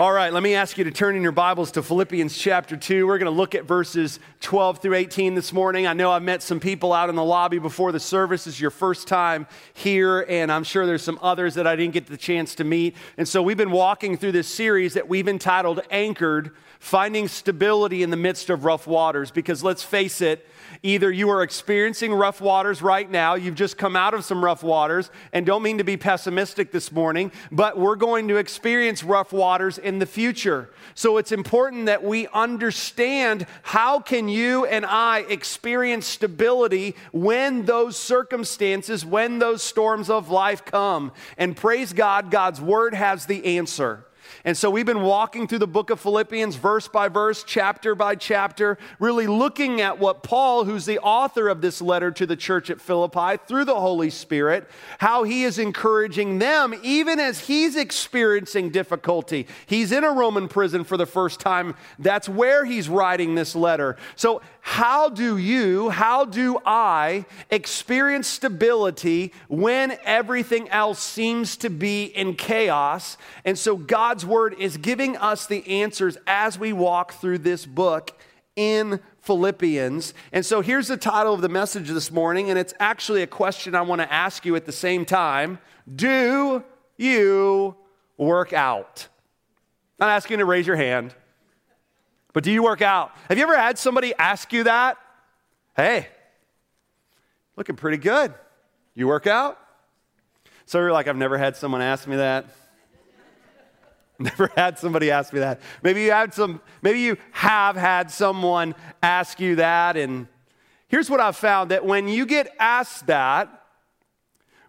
All right, let me ask you to turn in your Bibles to Philippians chapter 2. We're going to look at verses 12 through 18 this morning. I know I've met some people out in the lobby before the service. Is your first time here, and I'm sure there's some others that I didn't get the chance to meet. And so we've been walking through this series that we've entitled Anchored Finding Stability in the Midst of Rough Waters. Because let's face it, Either you are experiencing rough waters right now, you've just come out of some rough waters, and don't mean to be pessimistic this morning, but we're going to experience rough waters in the future. So it's important that we understand how can you and I experience stability when those circumstances, when those storms of life come. And praise God, God's word has the answer. And so we've been walking through the book of Philippians, verse by verse, chapter by chapter, really looking at what Paul, who's the author of this letter to the church at Philippi through the Holy Spirit, how he is encouraging them, even as he's experiencing difficulty. He's in a Roman prison for the first time. That's where he's writing this letter. So, how do you, how do I experience stability when everything else seems to be in chaos? And so, God's word is giving us the answers as we walk through this book in Philippians. And so here's the title of the message this morning, and it's actually a question I want to ask you at the same time Do you work out? I'm not asking you to raise your hand, but do you work out? Have you ever had somebody ask you that? Hey, looking pretty good. You work out? So you're like, I've never had someone ask me that. Never had somebody ask me that. Maybe you had some, maybe you have had someone ask you that. And here's what I've found that when you get asked that,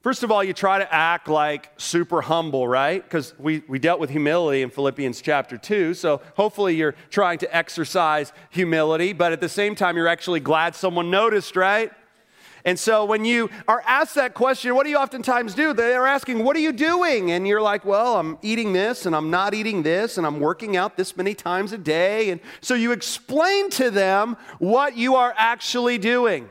first of all, you try to act like super humble, right? Because we, we dealt with humility in Philippians chapter 2. So hopefully you're trying to exercise humility, but at the same time, you're actually glad someone noticed, right? And so when you are asked that question, what do you oftentimes do? They're asking, What are you doing? And you're like, Well, I'm eating this and I'm not eating this and I'm working out this many times a day. And so you explain to them what you are actually doing.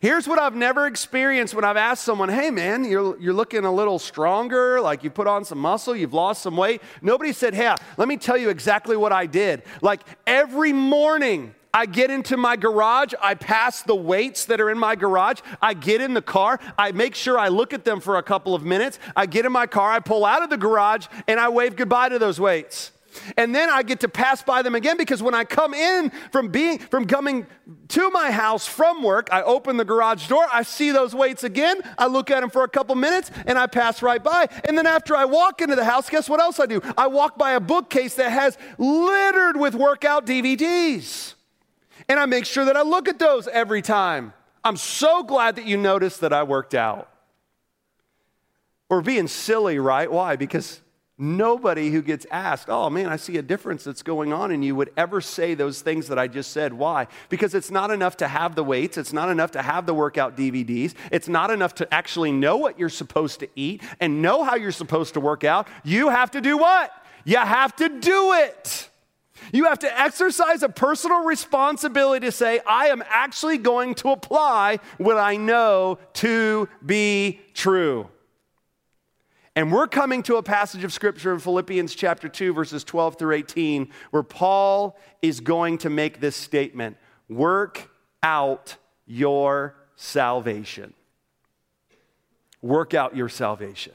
Here's what I've never experienced when I've asked someone, hey man, you're, you're looking a little stronger, like you put on some muscle, you've lost some weight. Nobody said, hey, let me tell you exactly what I did. Like every morning, I get into my garage, I pass the weights that are in my garage, I get in the car, I make sure I look at them for a couple of minutes, I get in my car, I pull out of the garage, and I wave goodbye to those weights. And then I get to pass by them again because when I come in from being from coming to my house from work, I open the garage door, I see those weights again, I look at them for a couple minutes, and I pass right by. And then after I walk into the house, guess what else I do? I walk by a bookcase that has littered with workout DVDs and I make sure that I look at those every time. I'm so glad that you noticed that I worked out. We're being silly, right? Why? Because nobody who gets asked, oh man, I see a difference that's going on in you, would ever say those things that I just said. Why? Because it's not enough to have the weights, it's not enough to have the workout DVDs, it's not enough to actually know what you're supposed to eat and know how you're supposed to work out. You have to do what? You have to do it. You have to exercise a personal responsibility to say, I am actually going to apply what I know to be true. And we're coming to a passage of scripture in Philippians chapter 2, verses 12 through 18, where Paul is going to make this statement Work out your salvation. Work out your salvation.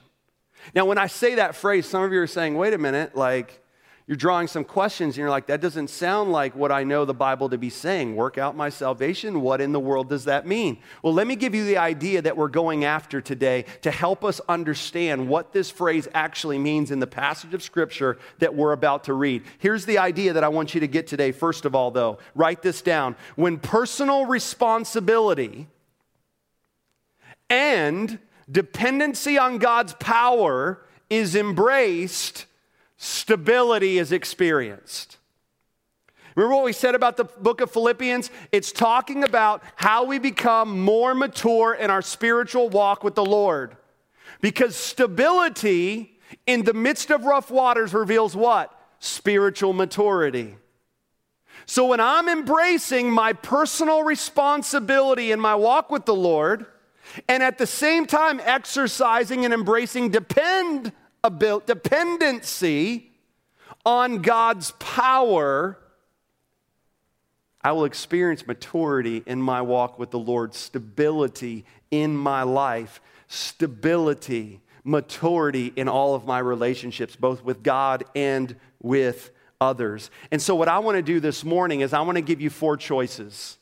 Now, when I say that phrase, some of you are saying, wait a minute, like, you're drawing some questions and you're like, that doesn't sound like what I know the Bible to be saying. Work out my salvation. What in the world does that mean? Well, let me give you the idea that we're going after today to help us understand what this phrase actually means in the passage of Scripture that we're about to read. Here's the idea that I want you to get today. First of all, though, write this down. When personal responsibility and dependency on God's power is embraced, stability is experienced. Remember what we said about the book of Philippians? It's talking about how we become more mature in our spiritual walk with the Lord. Because stability in the midst of rough waters reveals what? Spiritual maturity. So when I'm embracing my personal responsibility in my walk with the Lord, and at the same time exercising and embracing depend dependency on God's power, I will experience maturity in my walk with the Lord, stability in my life, stability, maturity in all of my relationships, both with God and with others. And so, what I want to do this morning is I want to give you four choices.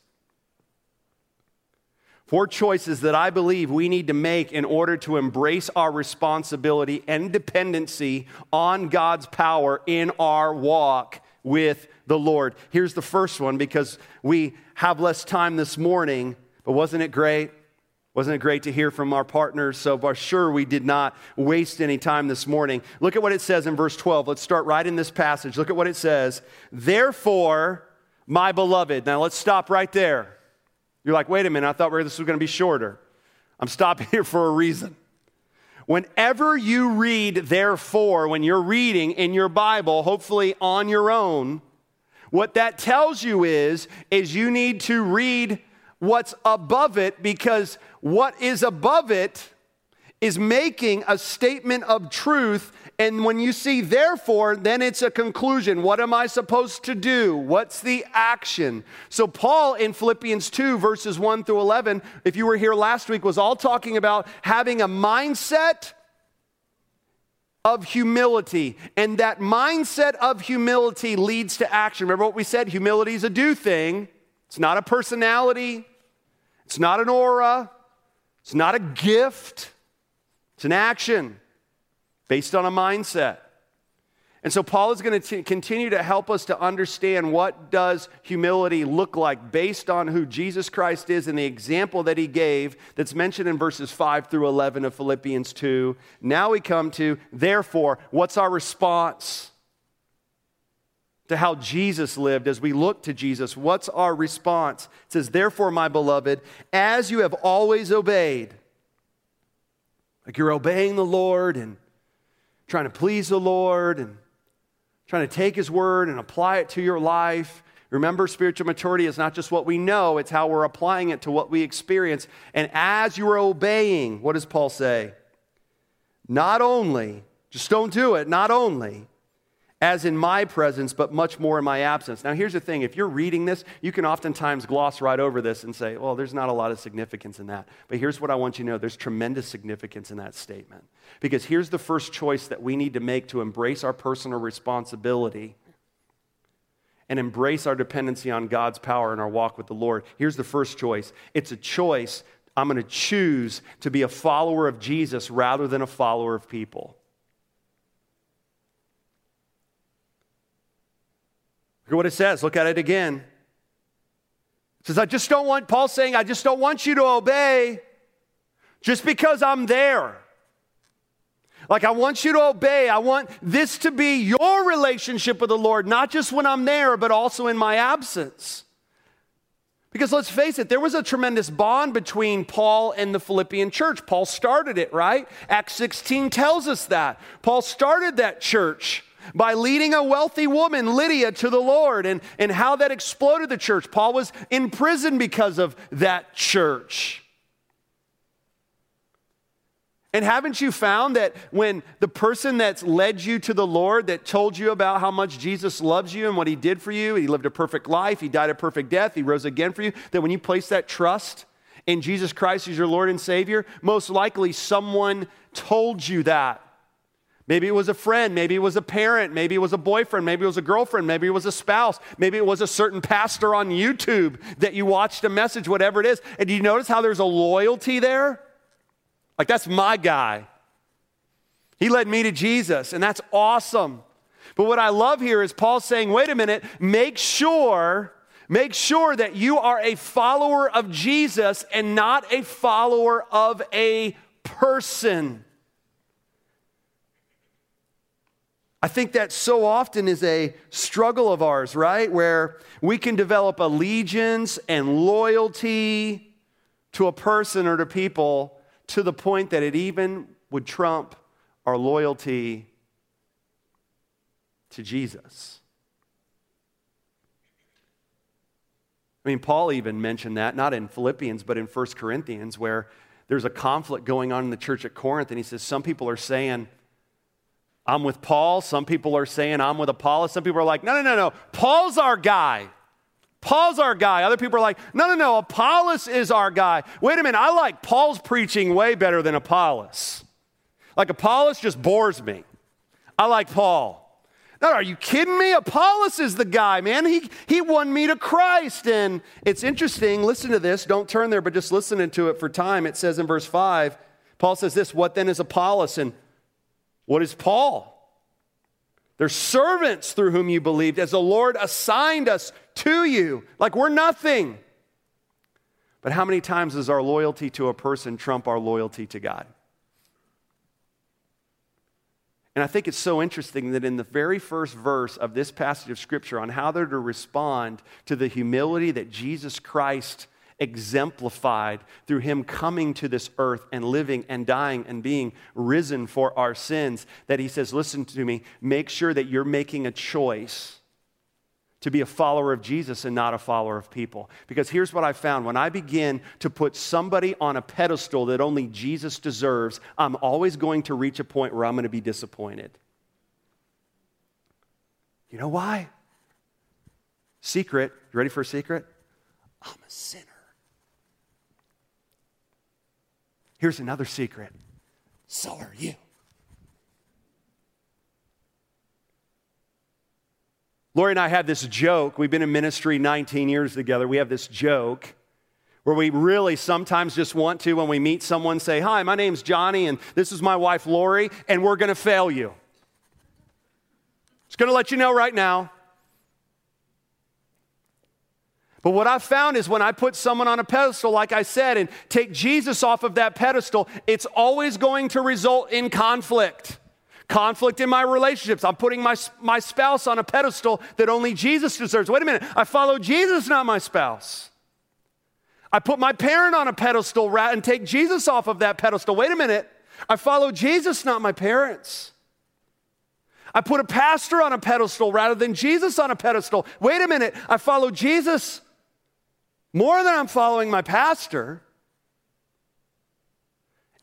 Four choices that I believe we need to make in order to embrace our responsibility and dependency on God's power in our walk with the Lord. Here's the first one because we have less time this morning, but wasn't it great? Wasn't it great to hear from our partners? So, for sure, we did not waste any time this morning. Look at what it says in verse 12. Let's start right in this passage. Look at what it says. Therefore, my beloved. Now, let's stop right there. You're like, wait a minute, I thought this was going to be shorter. I'm stopping here for a reason. Whenever you read, therefore, when you're reading in your Bible, hopefully on your own, what that tells you is, is you need to read what's above it because what is above it is making a statement of truth. And when you see therefore, then it's a conclusion. What am I supposed to do? What's the action? So, Paul in Philippians 2, verses 1 through 11, if you were here last week, was all talking about having a mindset of humility. And that mindset of humility leads to action. Remember what we said? Humility is a do thing, it's not a personality, it's not an aura, it's not a gift, it's an action based on a mindset. And so Paul is going to continue to help us to understand what does humility look like based on who Jesus Christ is and the example that he gave that's mentioned in verses 5 through 11 of Philippians 2. Now we come to therefore, what's our response? to how Jesus lived as we look to Jesus. What's our response? It says, Therefore, my beloved, as you have always obeyed, like you're obeying the Lord and trying to please the Lord and trying to take His word and apply it to your life. Remember, spiritual maturity is not just what we know, it's how we're applying it to what we experience. And as you are obeying, what does Paul say? Not only, just don't do it, not only as in my presence, but much more in my absence. Now, here's the thing if you're reading this, you can oftentimes gloss right over this and say, well, there's not a lot of significance in that. But here's what I want you to know there's tremendous significance in that statement. Because here's the first choice that we need to make to embrace our personal responsibility and embrace our dependency on God's power in our walk with the Lord. Here's the first choice it's a choice. I'm going to choose to be a follower of Jesus rather than a follower of people. Look at what it says. Look at it again. It says, I just don't want, Paul's saying, I just don't want you to obey just because I'm there. Like, I want you to obey. I want this to be your relationship with the Lord, not just when I'm there, but also in my absence. Because let's face it, there was a tremendous bond between Paul and the Philippian church. Paul started it, right? Acts 16 tells us that. Paul started that church by leading a wealthy woman, Lydia, to the Lord and, and how that exploded the church. Paul was in prison because of that church. And haven't you found that when the person that's led you to the Lord, that told you about how much Jesus loves you and what he did for you, he lived a perfect life, he died a perfect death, he rose again for you, that when you place that trust in Jesus Christ as your Lord and Savior, most likely someone told you that. Maybe it was a friend, maybe it was a parent, maybe it was a boyfriend, maybe it was a girlfriend, maybe it was a spouse, maybe it was a certain pastor on YouTube that you watched a message, whatever it is. And do you notice how there's a loyalty there? Like, that's my guy. He led me to Jesus, and that's awesome. But what I love here is Paul saying, wait a minute, make sure, make sure that you are a follower of Jesus and not a follower of a person. I think that so often is a struggle of ours, right? Where we can develop allegiance and loyalty to a person or to people to the point that it even would trump our loyalty to Jesus. I mean, Paul even mentioned that, not in Philippians, but in 1 Corinthians, where there's a conflict going on in the church at Corinth, and he says, Some people are saying, I'm with Paul. Some people are saying I'm with Apollos. Some people are like, no, no, no, no. Paul's our guy. Paul's our guy. Other people are like, no, no, no. Apollos is our guy. Wait a minute. I like Paul's preaching way better than Apollos. Like Apollos just bores me. I like Paul. No, are you kidding me? Apollos is the guy, man. He, he won me to Christ. And it's interesting. Listen to this. Don't turn there, but just listen to it for time. It says in verse 5, Paul says this What then is Apollos and what is Paul? They're servants through whom you believed, as the Lord assigned us to you. Like we're nothing. But how many times does our loyalty to a person trump our loyalty to God? And I think it's so interesting that in the very first verse of this passage of Scripture on how they're to respond to the humility that Jesus Christ exemplified through him coming to this earth and living and dying and being risen for our sins, that he says, Listen to me, make sure that you're making a choice to be a follower of Jesus and not a follower of people. Because here's what I found when I begin to put somebody on a pedestal that only Jesus deserves, I'm always going to reach a point where I'm going to be disappointed. You know why? Secret. You ready for a secret? I'm a sinner. Here's another secret. So are you. Lori and I have this joke. We've been in ministry 19 years together. We have this joke where we really sometimes just want to, when we meet someone, say, Hi, my name's Johnny, and this is my wife, Lori, and we're going to fail you. Just going to let you know right now. But what I've found is when I put someone on a pedestal, like I said, and take Jesus off of that pedestal, it's always going to result in conflict. Conflict in my relationships. I'm putting my, my spouse on a pedestal that only Jesus deserves. Wait a minute. I follow Jesus, not my spouse. I put my parent on a pedestal and take Jesus off of that pedestal. Wait a minute. I follow Jesus, not my parents. I put a pastor on a pedestal rather than Jesus on a pedestal. Wait a minute. I follow Jesus more than I'm following my pastor.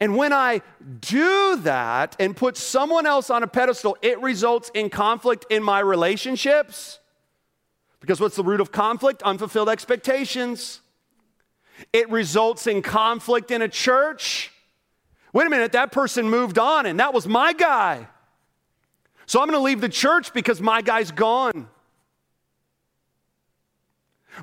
And when I do that and put someone else on a pedestal, it results in conflict in my relationships. Because what's the root of conflict? Unfulfilled expectations. It results in conflict in a church. Wait a minute, that person moved on and that was my guy. So I'm going to leave the church because my guy's gone.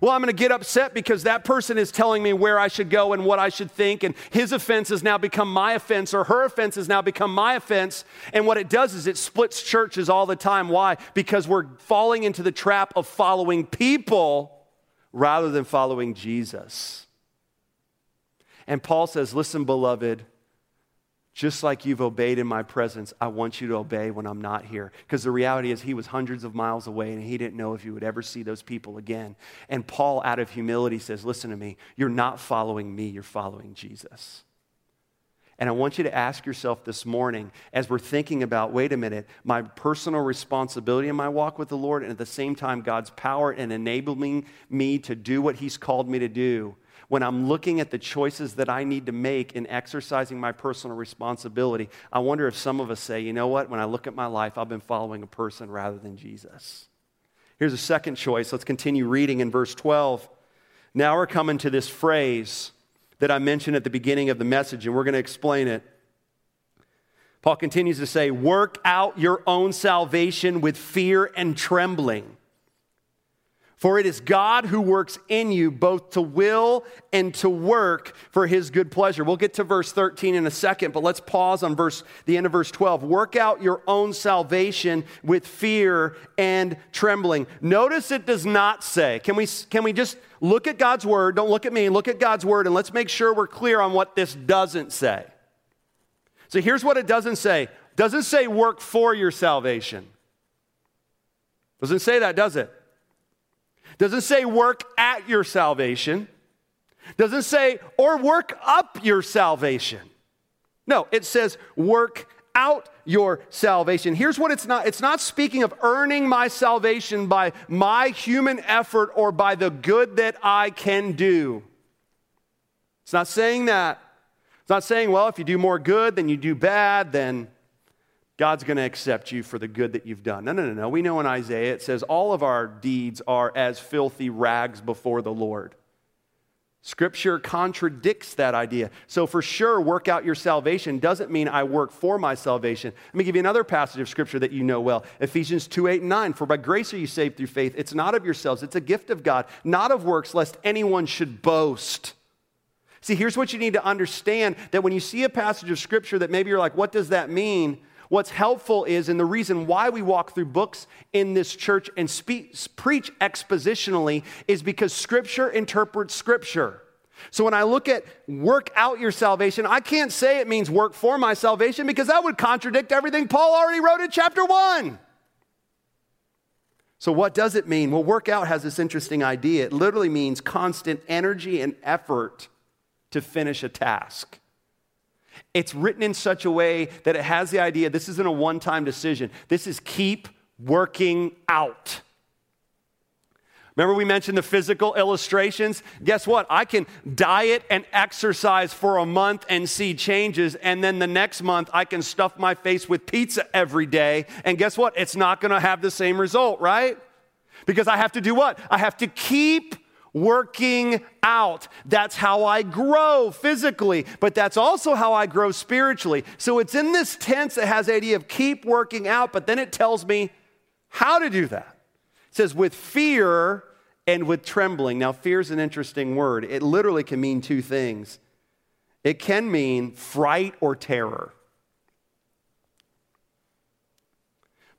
Well, I'm going to get upset because that person is telling me where I should go and what I should think, and his offense has now become my offense, or her offense has now become my offense. And what it does is it splits churches all the time. Why? Because we're falling into the trap of following people rather than following Jesus. And Paul says, Listen, beloved, just like you've obeyed in my presence, I want you to obey when I'm not here. Because the reality is, he was hundreds of miles away and he didn't know if he would ever see those people again. And Paul, out of humility, says, Listen to me, you're not following me, you're following Jesus. And I want you to ask yourself this morning, as we're thinking about, wait a minute, my personal responsibility in my walk with the Lord, and at the same time, God's power in enabling me to do what He's called me to do when I'm looking at the choices that I need to make in exercising my personal responsibility, I wonder if some of us say, you know what, when I look at my life, I've been following a person rather than Jesus. Here's a second choice. Let's continue reading in verse 12. Now we're coming to this phrase that I mentioned at the beginning of the message, and we're going to explain it. Paul continues to say, Work out your own salvation with fear and trembling. For it is God who works in you both to will and to work for his good pleasure. We'll get to verse 13 in a second, but let's pause on verse the end of verse 12. Work out your own salvation with fear and trembling. Notice it does not say. Can we can we just look at God's word? Don't look at me, look at God's word and let's make sure we're clear on what this doesn't say. So here's what it doesn't say. It doesn't say work for your salvation. Doesn't say that, does it? Doesn't say work at your salvation. Doesn't say or work up your salvation. No, it says work out your salvation. Here's what it's not it's not speaking of earning my salvation by my human effort or by the good that I can do. It's not saying that. It's not saying, well, if you do more good than you do bad, then God's going to accept you for the good that you've done. No, no, no, no. We know in Isaiah it says, all of our deeds are as filthy rags before the Lord. Scripture contradicts that idea. So, for sure, work out your salvation doesn't mean I work for my salvation. Let me give you another passage of Scripture that you know well Ephesians 2 8 and 9. For by grace are you saved through faith. It's not of yourselves, it's a gift of God, not of works, lest anyone should boast. See, here's what you need to understand that when you see a passage of Scripture that maybe you're like, what does that mean? What's helpful is, and the reason why we walk through books in this church and speak, preach expositionally is because Scripture interprets Scripture. So when I look at work out your salvation, I can't say it means work for my salvation because that would contradict everything Paul already wrote in chapter 1. So, what does it mean? Well, work out has this interesting idea. It literally means constant energy and effort to finish a task. It's written in such a way that it has the idea this isn't a one time decision. This is keep working out. Remember, we mentioned the physical illustrations? Guess what? I can diet and exercise for a month and see changes, and then the next month I can stuff my face with pizza every day, and guess what? It's not gonna have the same result, right? Because I have to do what? I have to keep working out. That's how I grow physically, but that's also how I grow spiritually. So it's in this tense that has the idea of keep working out, but then it tells me how to do that. It says, with fear and with trembling. Now, fear is an interesting word. It literally can mean two things it can mean fright or terror.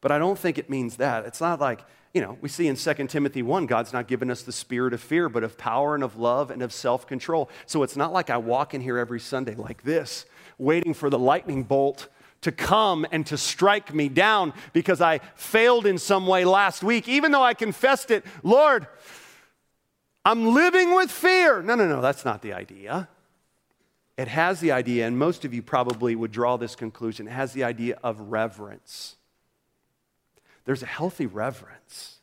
But I don't think it means that. It's not like, you know, we see in 2 Timothy 1, God's not given us the spirit of fear, but of power and of love and of self control. So it's not like I walk in here every Sunday like this, waiting for the lightning bolt to come and to strike me down because I failed in some way last week, even though I confessed it. Lord, I'm living with fear. No, no, no, that's not the idea. It has the idea, and most of you probably would draw this conclusion, it has the idea of reverence. There's a healthy reverence.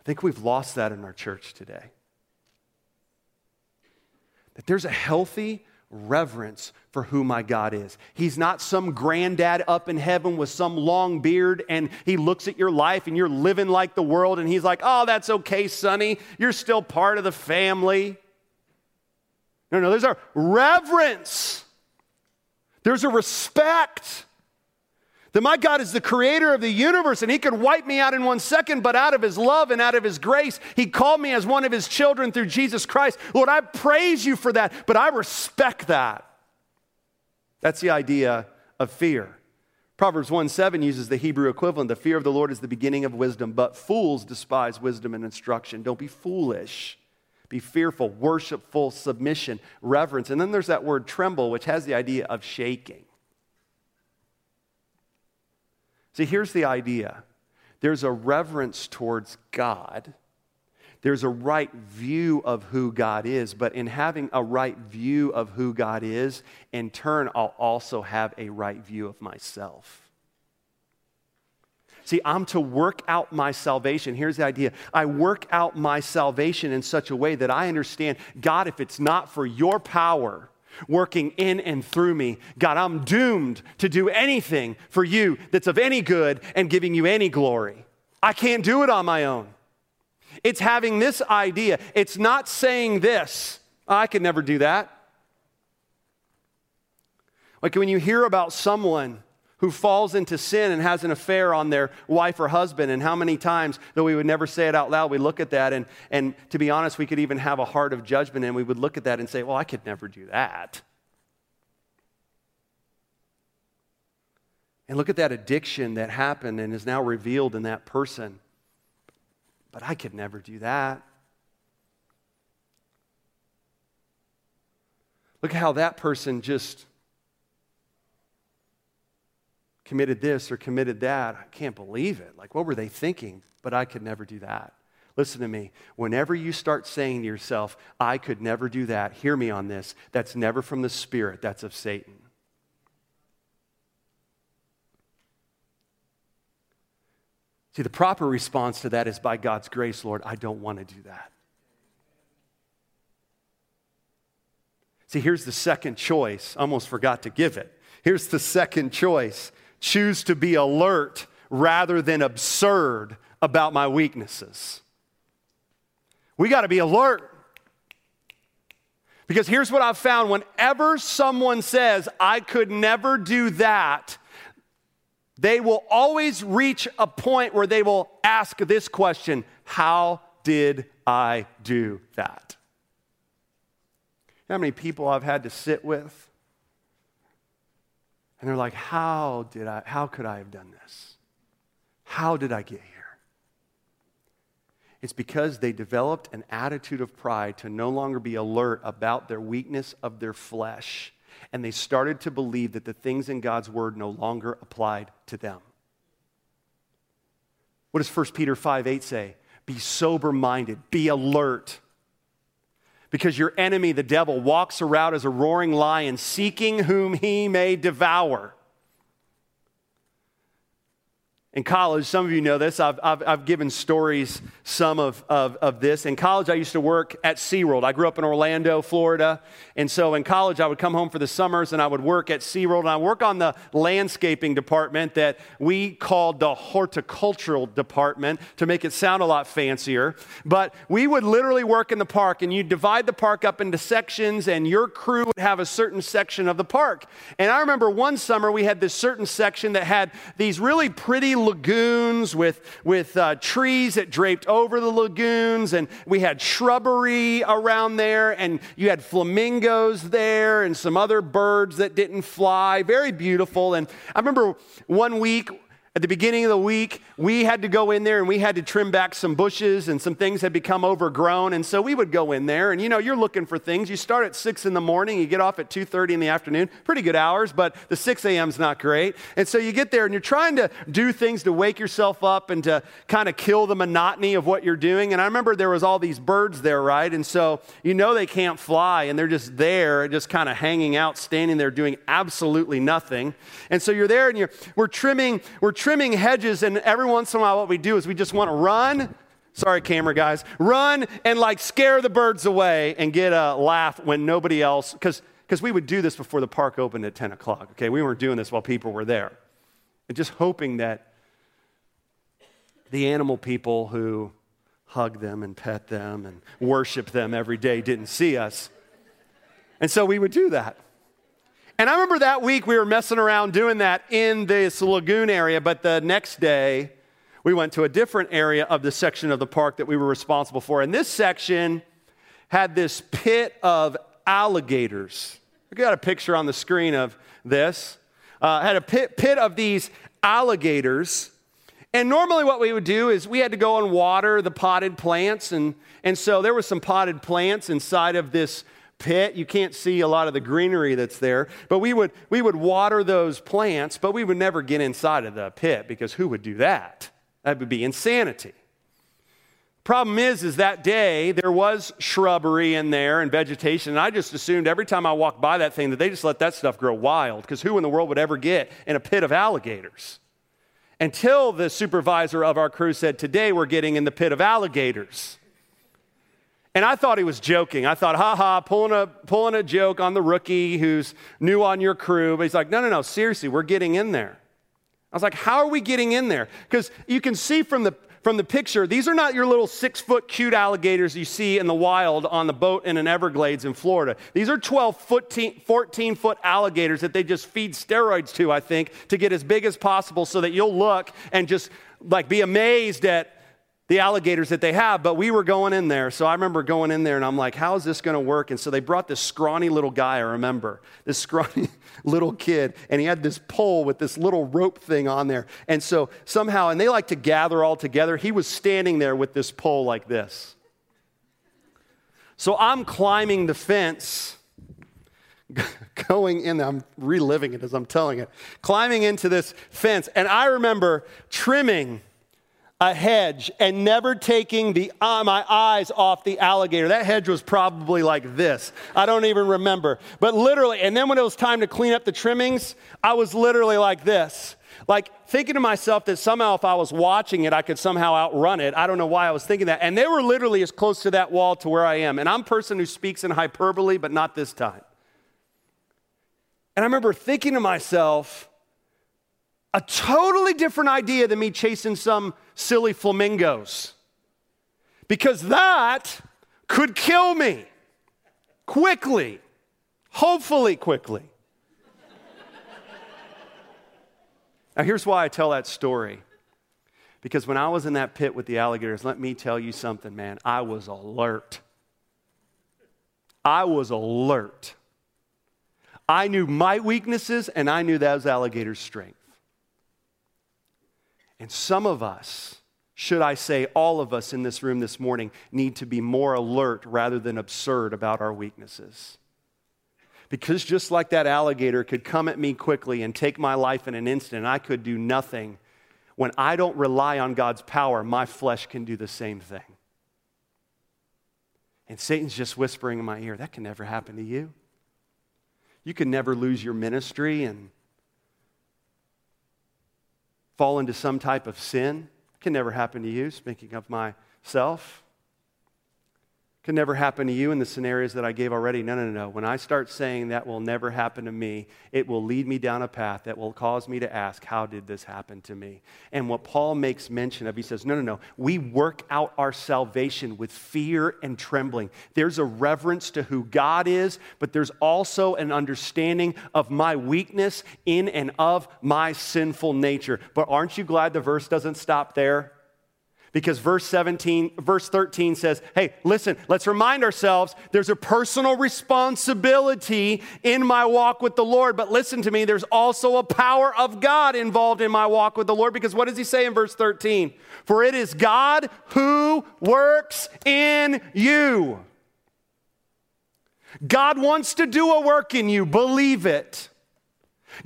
I think we've lost that in our church today. That there's a healthy reverence for who my God is. He's not some granddad up in heaven with some long beard and he looks at your life and you're living like the world and he's like, oh, that's okay, sonny. You're still part of the family. No, no, there's a reverence, there's a respect. That my God is the creator of the universe and he could wipe me out in one second, but out of his love and out of his grace, he called me as one of his children through Jesus Christ. Lord, I praise you for that, but I respect that. That's the idea of fear. Proverbs 1 7 uses the Hebrew equivalent. The fear of the Lord is the beginning of wisdom, but fools despise wisdom and instruction. Don't be foolish. Be fearful, worshipful, submission, reverence. And then there's that word tremble, which has the idea of shaking. See, here's the idea there's a reverence towards God. There's a right view of who God is, but in having a right view of who God is, in turn, I'll also have a right view of myself. See, I'm to work out my salvation. Here's the idea I work out my salvation in such a way that I understand God, if it's not for your power, working in and through me. God, I'm doomed to do anything for you that's of any good and giving you any glory. I can't do it on my own. It's having this idea. It's not saying this. I could never do that. Like when you hear about someone who falls into sin and has an affair on their wife or husband. And how many times, though we would never say it out loud, we look at that, and, and to be honest, we could even have a heart of judgment, and we would look at that and say, Well, I could never do that. And look at that addiction that happened and is now revealed in that person. But I could never do that. Look at how that person just committed this or committed that. I can't believe it. Like, what were they thinking? But I could never do that. Listen to me. Whenever you start saying to yourself, I could never do that, hear me on this. That's never from the Spirit, that's of Satan. See, the proper response to that is by God's grace, Lord, I don't want to do that. See, here's the second choice. Almost forgot to give it. Here's the second choice choose to be alert rather than absurd about my weaknesses. We got to be alert. Because here's what I've found whenever someone says, I could never do that, they will always reach a point where they will ask this question How did I do that? how many people I've had to sit with? And they're like, How did I, how could I have done this? How did I get here? It's because they developed an attitude of pride to no longer be alert about their weakness of their flesh. And they started to believe that the things in God's word no longer applied to them. What does 1 Peter 5 8 say? Be sober minded, be alert. Because your enemy, the devil, walks around as a roaring lion, seeking whom he may devour. In college, some of you know this, I've, I've, I've, given stories, some of, of, of this. In college, I used to work at SeaWorld. I grew up in Orlando, Florida. And so in college, I would come home for the summers and I would work at SeaWorld. And I work on the landscaping department that we called the horticultural department to make it sound a lot fancier. But we would literally work in the park and you'd divide the park up into sections and your crew would have a certain section of the park. And I remember one summer we had this certain section that had these really pretty lagoons with, with uh, trees that draped over the lagoons, and we had shrubbery around there, and you had flamingos there and some other birds that didn't fly. Very beautiful. And I remember one week at the beginning of the week, we had to go in there and we had to trim back some bushes and some things had become overgrown. And so we would go in there and you know, you're looking for things. You start at 6 in the morning, you get off at 2.30 in the afternoon. Pretty good hours, but the 6 a.m. is not great. And so you get there and you're trying to do things to wake yourself up and to kind of kill the monotony of what you're doing. And I remember there was all these birds there, right? And so you know they can't fly and they're just there, just kind of hanging out, standing there doing absolutely nothing. And so you're there and you're, we're trimming, we're trimming hedges, and every once in a while, what we do is we just want to run. Sorry, camera guys. Run and like scare the birds away and get a laugh when nobody else, because we would do this before the park opened at 10 o'clock, okay? We weren't doing this while people were there. And just hoping that the animal people who hug them and pet them and worship them every day didn't see us. And so we would do that. And I remember that week we were messing around doing that in this lagoon area, but the next day we went to a different area of the section of the park that we were responsible for. And this section had this pit of alligators. We got a picture on the screen of this. Uh, had a pit, pit of these alligators. And normally, what we would do is we had to go and water the potted plants. And, and so there were some potted plants inside of this pit. You can't see a lot of the greenery that's there. But we would, we would water those plants, but we would never get inside of the pit because who would do that? That would be insanity. Problem is, is that day there was shrubbery in there and vegetation, and I just assumed every time I walked by that thing that they just let that stuff grow wild, because who in the world would ever get in a pit of alligators? Until the supervisor of our crew said, Today we're getting in the pit of alligators. And I thought he was joking. I thought, ha ha, pulling a, pulling a joke on the rookie who's new on your crew. But he's like, no, no, no, seriously, we're getting in there. I was like, how are we getting in there? Because you can see from the, from the picture, these are not your little six foot cute alligators you see in the wild on the boat in an Everglades in Florida. These are 12 14, 14 foot alligators that they just feed steroids to, I think, to get as big as possible so that you'll look and just like be amazed at the alligators that they have, but we were going in there. So I remember going in there and I'm like, how is this going to work? And so they brought this scrawny little guy, I remember, this scrawny little kid, and he had this pole with this little rope thing on there. And so somehow, and they like to gather all together, he was standing there with this pole like this. So I'm climbing the fence, going in, I'm reliving it as I'm telling it, climbing into this fence. And I remember trimming a hedge and never taking the, uh, my eyes off the alligator. That hedge was probably like this. I don't even remember. But literally, and then when it was time to clean up the trimmings, I was literally like this. Like thinking to myself that somehow if I was watching it, I could somehow outrun it. I don't know why I was thinking that. And they were literally as close to that wall to where I am. And I'm a person who speaks in hyperbole, but not this time. And I remember thinking to myself, a totally different idea than me chasing some silly flamingos. Because that could kill me quickly, hopefully, quickly. now, here's why I tell that story. Because when I was in that pit with the alligators, let me tell you something, man, I was alert. I was alert. I knew my weaknesses and I knew those alligators' strength. And some of us, should I say all of us in this room this morning, need to be more alert rather than absurd about our weaknesses. Because just like that alligator could come at me quickly and take my life in an instant, and I could do nothing, when I don't rely on God's power, my flesh can do the same thing. And Satan's just whispering in my ear, that can never happen to you. You can never lose your ministry and fall into some type of sin. It can never happen to you, speaking of myself. Could never happen to you in the scenarios that I gave already. No, no, no, no. When I start saying that will never happen to me, it will lead me down a path that will cause me to ask, How did this happen to me? And what Paul makes mention of, he says, No, no, no. We work out our salvation with fear and trembling. There's a reverence to who God is, but there's also an understanding of my weakness in and of my sinful nature. But aren't you glad the verse doesn't stop there? Because verse 17, verse 13 says, hey, listen, let's remind ourselves there's a personal responsibility in my walk with the Lord. But listen to me, there's also a power of God involved in my walk with the Lord. Because what does he say in verse 13? For it is God who works in you. God wants to do a work in you, believe it.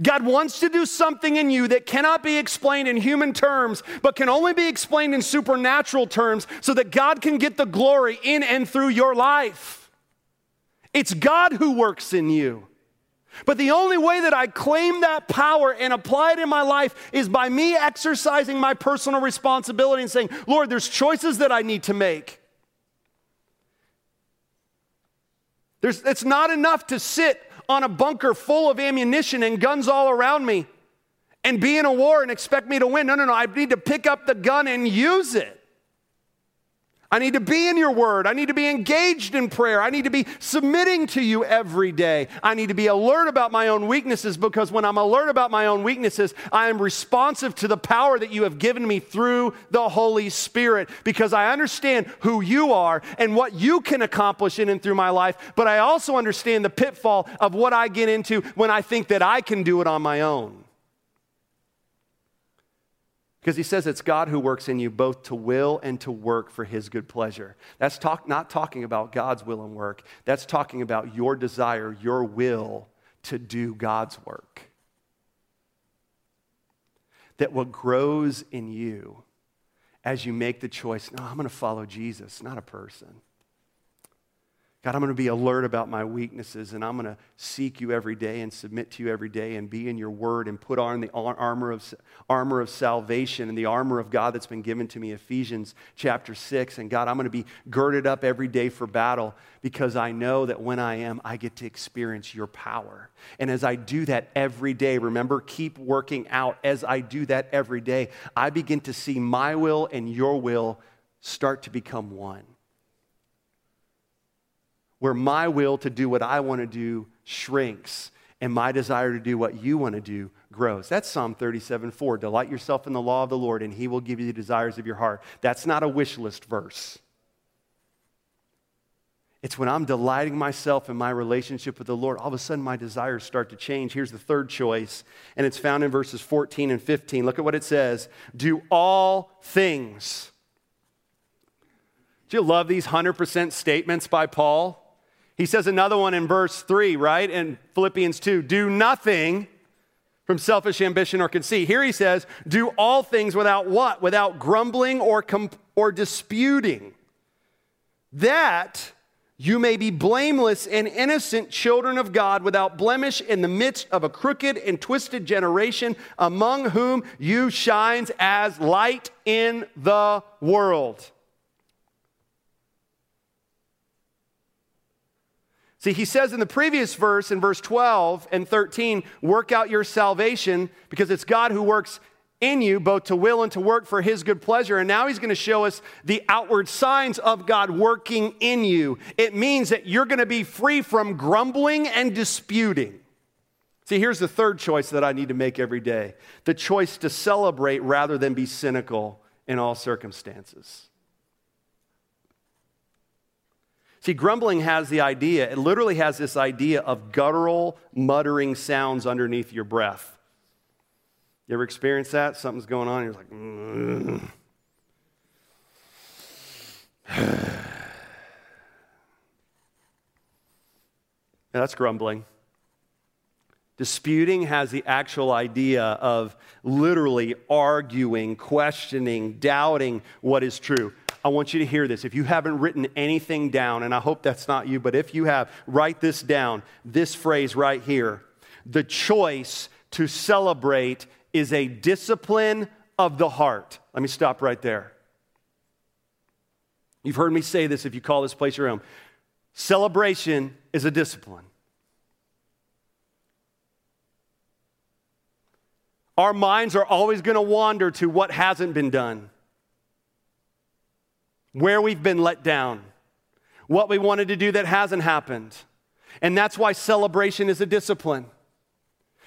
God wants to do something in you that cannot be explained in human terms, but can only be explained in supernatural terms so that God can get the glory in and through your life. It's God who works in you. But the only way that I claim that power and apply it in my life is by me exercising my personal responsibility and saying, Lord, there's choices that I need to make. There's, it's not enough to sit on a bunker full of ammunition and guns all around me and be in a war and expect me to win. No, no, no. I need to pick up the gun and use it. I need to be in your word. I need to be engaged in prayer. I need to be submitting to you every day. I need to be alert about my own weaknesses because when I'm alert about my own weaknesses, I am responsive to the power that you have given me through the Holy Spirit because I understand who you are and what you can accomplish in and through my life. But I also understand the pitfall of what I get into when I think that I can do it on my own. Because he says it's God who works in you both to will and to work for his good pleasure. That's talk, not talking about God's will and work. That's talking about your desire, your will to do God's work. That what grows in you as you make the choice, no, I'm going to follow Jesus, not a person. God, I'm going to be alert about my weaknesses and I'm going to seek you every day and submit to you every day and be in your word and put on the armor of, armor of salvation and the armor of God that's been given to me, Ephesians chapter 6. And God, I'm going to be girded up every day for battle because I know that when I am, I get to experience your power. And as I do that every day, remember, keep working out. As I do that every day, I begin to see my will and your will start to become one where my will to do what I want to do shrinks and my desire to do what you want to do grows. That's Psalm 37 4. Delight yourself in the law of the Lord, and he will give you the desires of your heart. That's not a wish list verse. It's when I'm delighting myself in my relationship with the Lord, all of a sudden my desires start to change. Here's the third choice, and it's found in verses 14 and 15. Look at what it says Do all things. Do you love these 100% statements by Paul? He says another one in verse 3, right? In Philippians 2 do nothing from selfish ambition or conceit. Here he says, do all things without what? Without grumbling or, comp- or disputing. That you may be blameless and innocent children of God without blemish in the midst of a crooked and twisted generation among whom you shines as light in the world See, he says in the previous verse, in verse 12 and 13, work out your salvation because it's God who works in you, both to will and to work for his good pleasure. And now he's going to show us the outward signs of God working in you. It means that you're going to be free from grumbling and disputing. See, here's the third choice that I need to make every day the choice to celebrate rather than be cynical in all circumstances. See, grumbling has the idea, it literally has this idea of guttural, muttering sounds underneath your breath. You ever experience that? Something's going on, and you're like, mm. that's grumbling. Disputing has the actual idea of literally arguing, questioning, doubting what is true. I want you to hear this. If you haven't written anything down, and I hope that's not you, but if you have, write this down. This phrase right here the choice to celebrate is a discipline of the heart. Let me stop right there. You've heard me say this if you call this place your home. Celebration is a discipline. Our minds are always going to wander to what hasn't been done where we've been let down, what we wanted to do that hasn't happened. And that's why celebration is a discipline.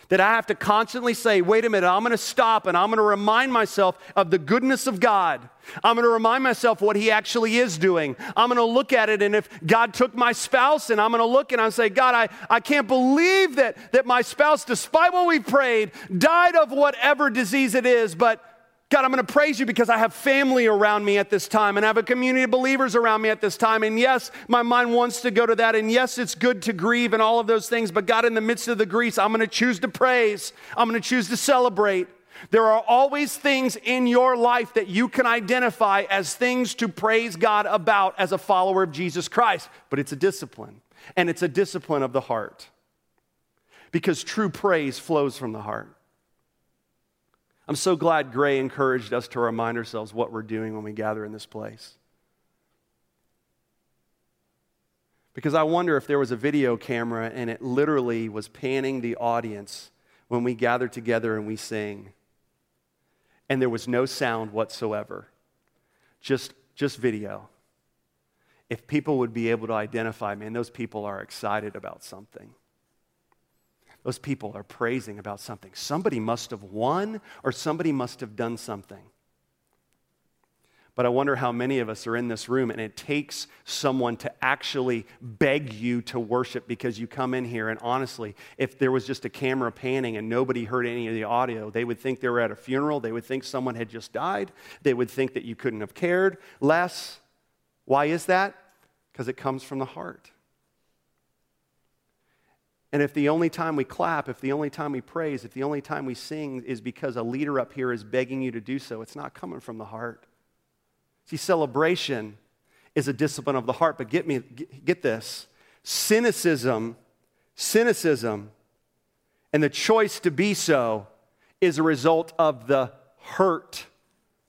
That I have to constantly say, wait a minute, I'm gonna stop and I'm gonna remind myself of the goodness of God. I'm gonna remind myself what He actually is doing. I'm gonna look at it, and if God took my spouse, and I'm gonna look and I say, God, I, I can't believe that, that my spouse, despite what we prayed, died of whatever disease it is, but God, I'm going to praise you because I have family around me at this time and I have a community of believers around me at this time. And yes, my mind wants to go to that. And yes, it's good to grieve and all of those things. But God, in the midst of the grief, I'm going to choose to praise. I'm going to choose to celebrate. There are always things in your life that you can identify as things to praise God about as a follower of Jesus Christ. But it's a discipline, and it's a discipline of the heart because true praise flows from the heart. I'm so glad Gray encouraged us to remind ourselves what we're doing when we gather in this place. Because I wonder if there was a video camera and it literally was panning the audience when we gather together and we sing, and there was no sound whatsoever, just, just video. If people would be able to identify, man, those people are excited about something. Those people are praising about something. Somebody must have won or somebody must have done something. But I wonder how many of us are in this room and it takes someone to actually beg you to worship because you come in here and honestly, if there was just a camera panning and nobody heard any of the audio, they would think they were at a funeral. They would think someone had just died. They would think that you couldn't have cared less. Why is that? Because it comes from the heart. And if the only time we clap, if the only time we praise, if the only time we sing is because a leader up here is begging you to do so, it's not coming from the heart. See, celebration is a discipline of the heart, but get me get this. Cynicism, cynicism, and the choice to be so is a result of the hurt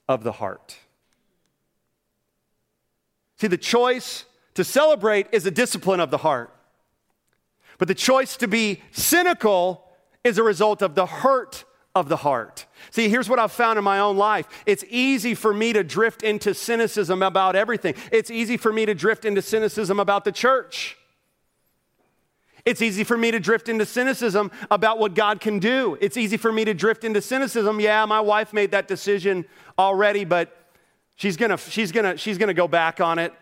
of the heart. See, the choice to celebrate is a discipline of the heart. But the choice to be cynical is a result of the hurt of the heart. See, here's what I've found in my own life. It's easy for me to drift into cynicism about everything. It's easy for me to drift into cynicism about the church. It's easy for me to drift into cynicism about what God can do. It's easy for me to drift into cynicism. Yeah, my wife made that decision already, but she's gonna, she's gonna, she's gonna go back on it.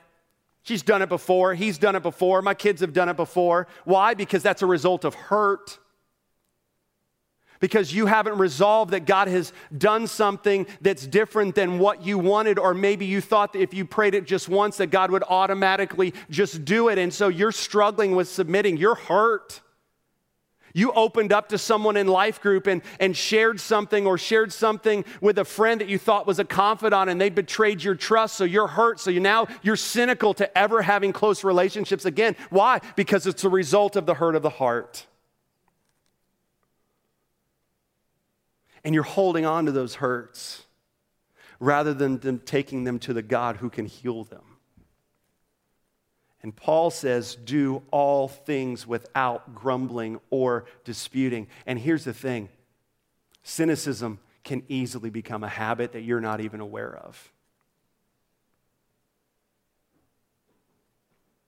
She's done it before. He's done it before. My kids have done it before. Why? Because that's a result of hurt. Because you haven't resolved that God has done something that's different than what you wanted, or maybe you thought that if you prayed it just once, that God would automatically just do it. And so you're struggling with submitting. You're hurt. You opened up to someone in life group and, and shared something or shared something with a friend that you thought was a confidant and they betrayed your trust. So you're hurt. So you now you're cynical to ever having close relationships again. Why? Because it's a result of the hurt of the heart. And you're holding on to those hurts rather than them taking them to the God who can heal them. And Paul says, do all things without grumbling or disputing. And here's the thing cynicism can easily become a habit that you're not even aware of.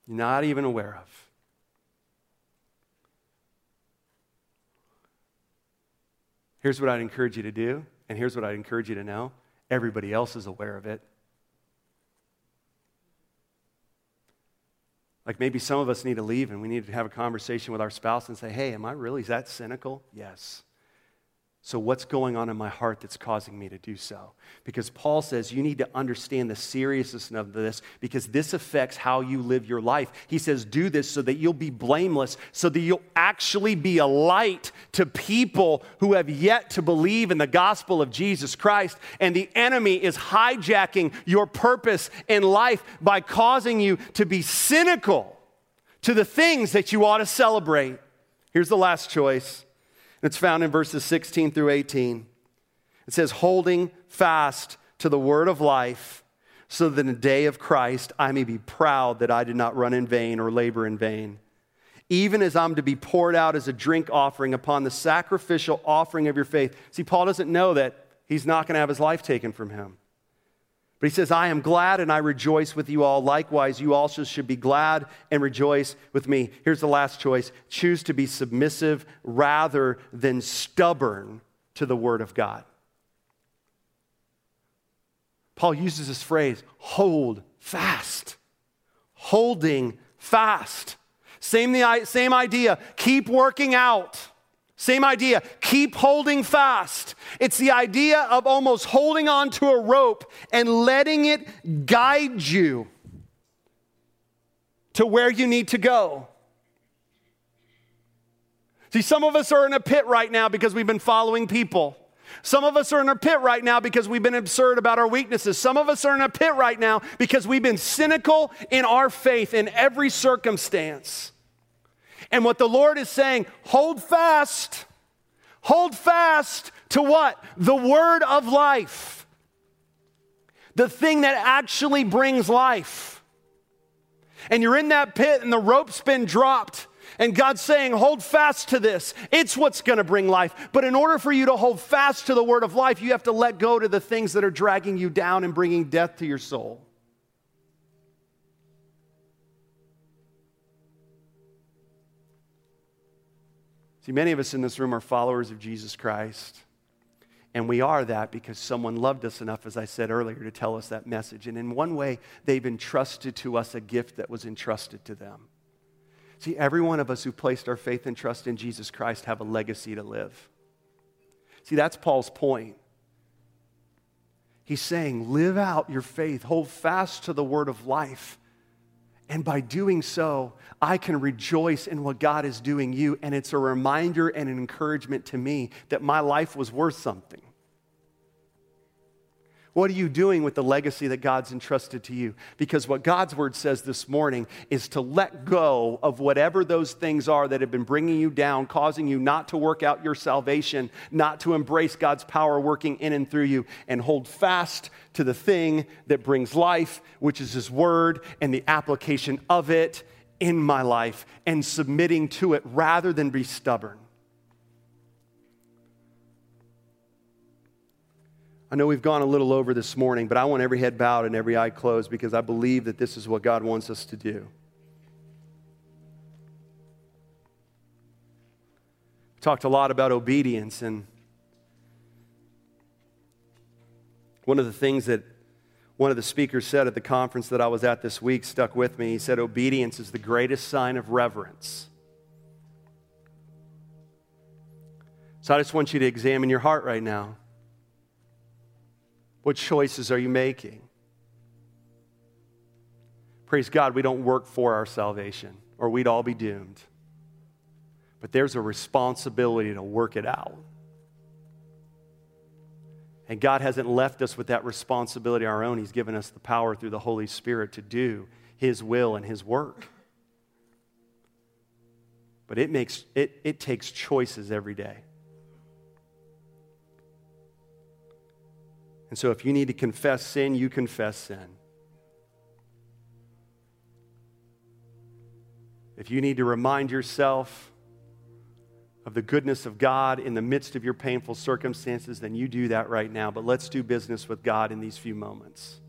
You're not even aware of. Here's what I'd encourage you to do, and here's what I'd encourage you to know everybody else is aware of it. Like maybe some of us need to leave and we need to have a conversation with our spouse and say, hey, am I really is that cynical? Yes. So, what's going on in my heart that's causing me to do so? Because Paul says you need to understand the seriousness of this because this affects how you live your life. He says, do this so that you'll be blameless, so that you'll actually be a light to people who have yet to believe in the gospel of Jesus Christ. And the enemy is hijacking your purpose in life by causing you to be cynical to the things that you ought to celebrate. Here's the last choice it's found in verses 16 through 18. It says, holding fast to the word of life, so that in the day of Christ I may be proud that I did not run in vain or labor in vain. Even as I'm to be poured out as a drink offering upon the sacrificial offering of your faith. See, Paul doesn't know that he's not going to have his life taken from him. But he says, I am glad and I rejoice with you all. Likewise, you also should be glad and rejoice with me. Here's the last choice choose to be submissive rather than stubborn to the word of God. Paul uses this phrase hold fast. Holding fast. Same, the, same idea. Keep working out. Same idea. Keep holding fast. It's the idea of almost holding on to a rope and letting it guide you to where you need to go. See, some of us are in a pit right now because we've been following people. Some of us are in a pit right now because we've been absurd about our weaknesses. Some of us are in a pit right now because we've been cynical in our faith in every circumstance. And what the Lord is saying, hold fast. Hold fast to what? The word of life. The thing that actually brings life. And you're in that pit and the rope's been dropped. And God's saying, hold fast to this. It's what's going to bring life. But in order for you to hold fast to the word of life, you have to let go to the things that are dragging you down and bringing death to your soul. See, many of us in this room are followers of Jesus Christ. And we are that because someone loved us enough, as I said earlier, to tell us that message. And in one way, they've entrusted to us a gift that was entrusted to them. See, every one of us who placed our faith and trust in Jesus Christ have a legacy to live. See, that's Paul's point. He's saying, live out your faith, hold fast to the word of life. And by doing so, I can rejoice in what God is doing you. And it's a reminder and an encouragement to me that my life was worth something. What are you doing with the legacy that God's entrusted to you? Because what God's word says this morning is to let go of whatever those things are that have been bringing you down, causing you not to work out your salvation, not to embrace God's power working in and through you, and hold fast to the thing that brings life, which is His word and the application of it in my life, and submitting to it rather than be stubborn. I know we've gone a little over this morning, but I want every head bowed and every eye closed because I believe that this is what God wants us to do. We talked a lot about obedience, and one of the things that one of the speakers said at the conference that I was at this week stuck with me. He said, Obedience is the greatest sign of reverence. So I just want you to examine your heart right now. What choices are you making? Praise God, we don't work for our salvation, or we'd all be doomed. But there's a responsibility to work it out. And God hasn't left us with that responsibility our own. He's given us the power through the Holy Spirit to do His will and His work. But it, makes, it, it takes choices every day. And so if you need to confess sin, you confess sin. If you need to remind yourself of the goodness of God in the midst of your painful circumstances, then you do that right now. But let's do business with God in these few moments.